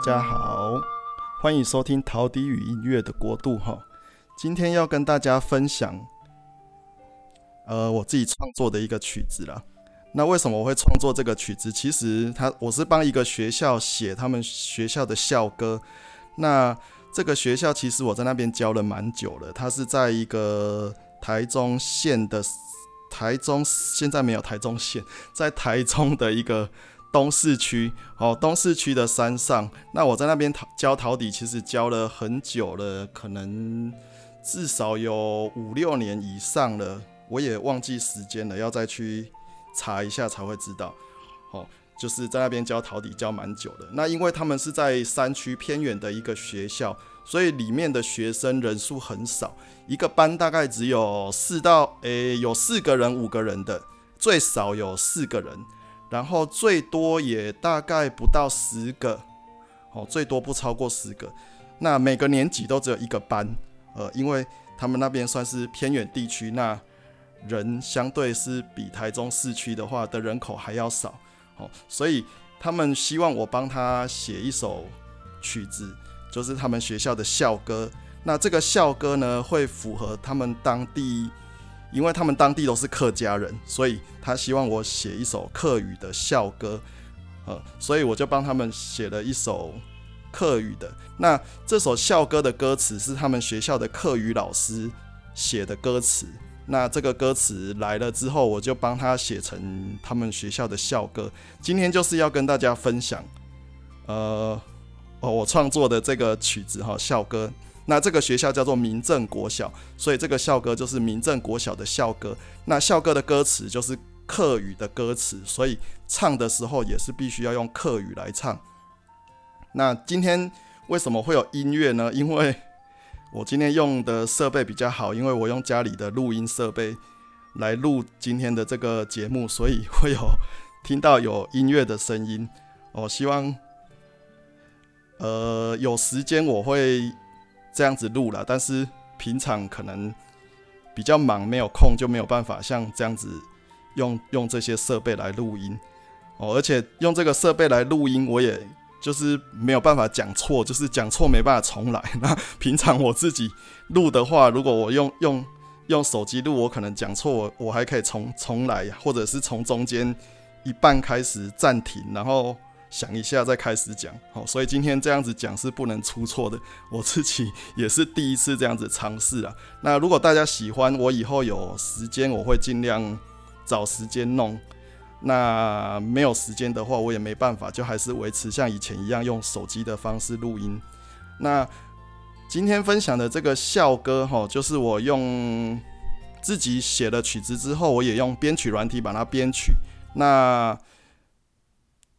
大家好，欢迎收听陶笛与音乐的国度哈。今天要跟大家分享，呃，我自己创作的一个曲子啦。那为什么我会创作这个曲子？其实他我是帮一个学校写他们学校的校歌。那这个学校其实我在那边教了蛮久了，它是在一个台中县的台中，现在没有台中县，在台中的一个。东市区哦，东市区的山上，那我在那边陶教陶笛，其实教了很久了，可能至少有五六年以上了，我也忘记时间了，要再去查一下才会知道。哦，就是在那边教陶笛教蛮久的。那因为他们是在山区偏远的一个学校，所以里面的学生人数很少，一个班大概只有四到诶有四个人五个人的，最少有四个人。然后最多也大概不到十个，哦，最多不超过十个。那每个年级都只有一个班，呃，因为他们那边算是偏远地区，那人相对是比台中市区的话的人口还要少，哦，所以他们希望我帮他写一首曲子，就是他们学校的校歌。那这个校歌呢，会符合他们当地。因为他们当地都是客家人，所以他希望我写一首客语的校歌，呃，所以我就帮他们写了一首客语的。那这首校歌的歌词是他们学校的课语老师写的歌词。那这个歌词来了之后，我就帮他写成他们学校的校歌。今天就是要跟大家分享，呃，哦，我创作的这个曲子哈，校歌。那这个学校叫做民政国小，所以这个校歌就是民政国小的校歌。那校歌的歌词就是客语的歌词，所以唱的时候也是必须要用客语来唱。那今天为什么会有音乐呢？因为我今天用的设备比较好，因为我用家里的录音设备来录今天的这个节目，所以会有听到有音乐的声音。我希望，呃，有时间我会。这样子录了，但是平常可能比较忙，没有空就没有办法像这样子用用这些设备来录音哦。而且用这个设备来录音，我也就是没有办法讲错，就是讲错没办法重来。那平常我自己录的话，如果我用用用手机录，我可能讲错，我我还可以重重来，或者是从中间一半开始暂停，然后。想一下再开始讲，好，所以今天这样子讲是不能出错的。我自己也是第一次这样子尝试啊。那如果大家喜欢，我以后有时间我会尽量找时间弄。那没有时间的话，我也没办法，就还是维持像以前一样用手机的方式录音。那今天分享的这个校歌，哈，就是我用自己写的曲子之后，我也用编曲软体把它编曲。那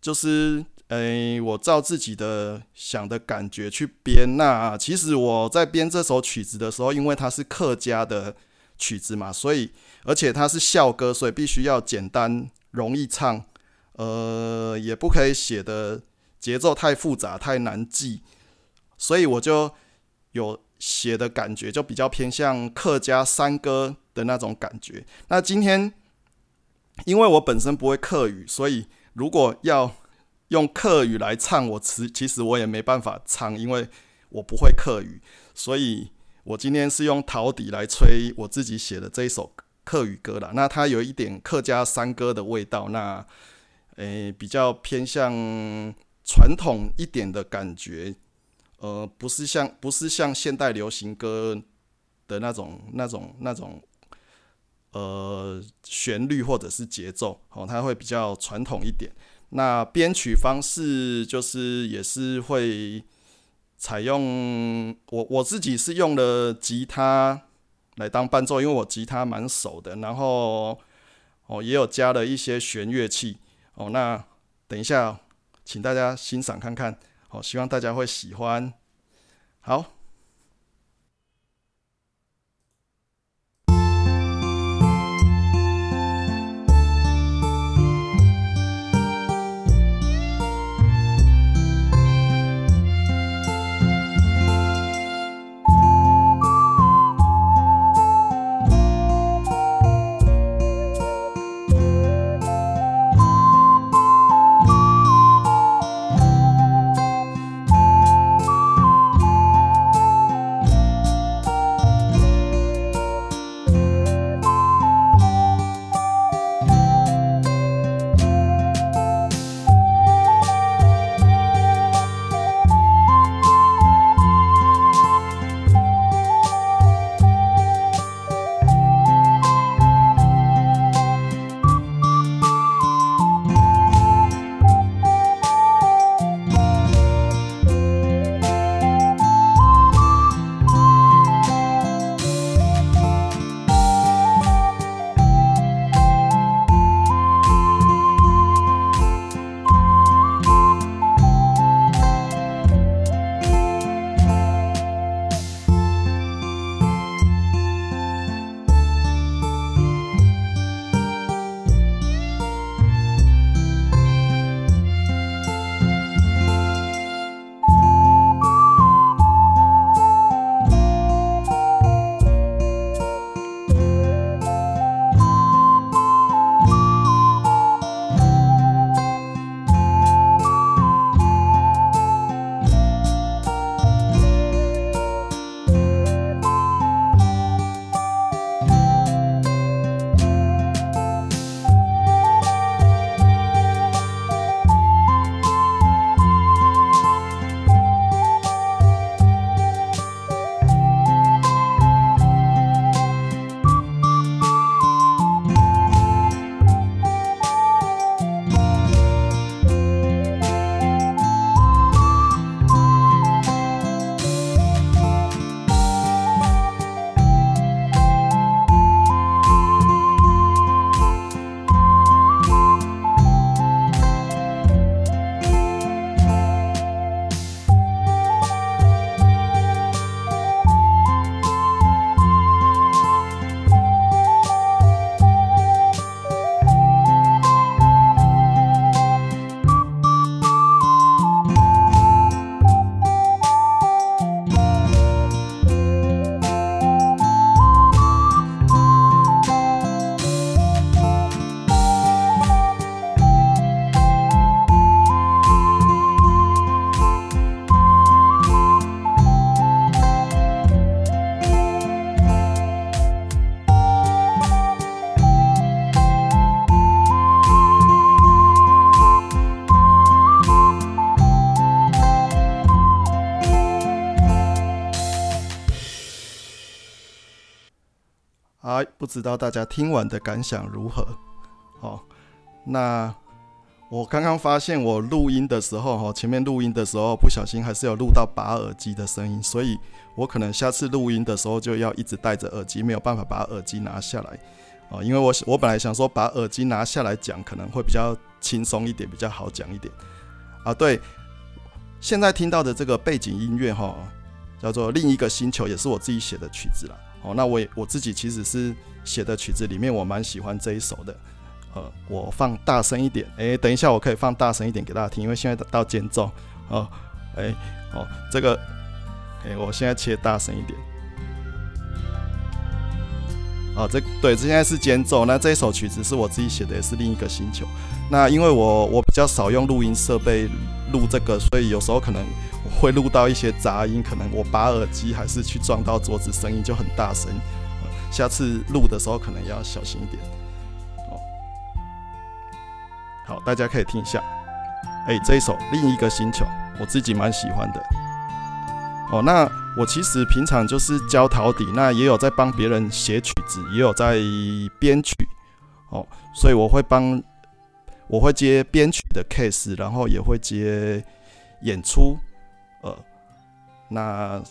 就是，诶，我照自己的想的感觉去编。那其实我在编这首曲子的时候，因为它是客家的曲子嘛，所以而且它是校歌，所以必须要简单容易唱，呃，也不可以写的节奏太复杂太难记，所以我就有写的感觉，就比较偏向客家山歌的那种感觉。那今天因为我本身不会客语，所以。如果要用客语来唱，我其其实我也没办法唱，因为我不会客语，所以我今天是用陶笛来吹我自己写的这一首客语歌了。那它有一点客家山歌的味道，那诶比较偏向传统一点的感觉，呃，不是像不是像现代流行歌的那种那种那种。呃，旋律或者是节奏，哦，它会比较传统一点。那编曲方式就是也是会采用我我自己是用了吉他来当伴奏，因为我吉他蛮熟的。然后哦，也有加了一些弦乐器。哦，那等一下，请大家欣赏看看。哦，希望大家会喜欢。好。啊，不知道大家听完的感想如何？哦，那我刚刚发现我录音的时候，哈，前面录音的时候不小心还是有录到拔耳机的声音，所以我可能下次录音的时候就要一直戴着耳机，没有办法把耳机拿下来。哦，因为我我本来想说把耳机拿下来讲可能会比较轻松一点，比较好讲一点。啊，对，现在听到的这个背景音乐哈，叫做《另一个星球》，也是我自己写的曲子啦。哦，那我也我自己其实是写的曲子里面，我蛮喜欢这一首的。呃，我放大声一点，哎，等一下我可以放大声一点给大家听，因为现在到间奏。哦，哎，哦，这个，哎，我现在切大声一点。哦，这对，这现在是间奏。那这一首曲子是我自己写的，也是另一个星球。那因为我我比较少用录音设备录这个，所以有时候可能会录到一些杂音，可能我拔耳机还是去撞到桌子，声音就很大声。下次录的时候可能要小心一点。哦，好，大家可以听一下。哎，这一首另一个星球，我自己蛮喜欢的。哦，那我其实平常就是教陶笛，那也有在帮别人写曲子，也有在编曲。哦，所以我会帮，我会接编曲的 case，然后也会接演出。呃，那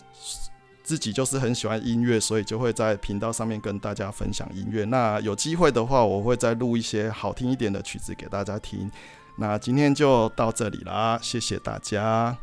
自己就是很喜欢音乐，所以就会在频道上面跟大家分享音乐。那有机会的话，我会再录一些好听一点的曲子给大家听。那今天就到这里啦，谢谢大家。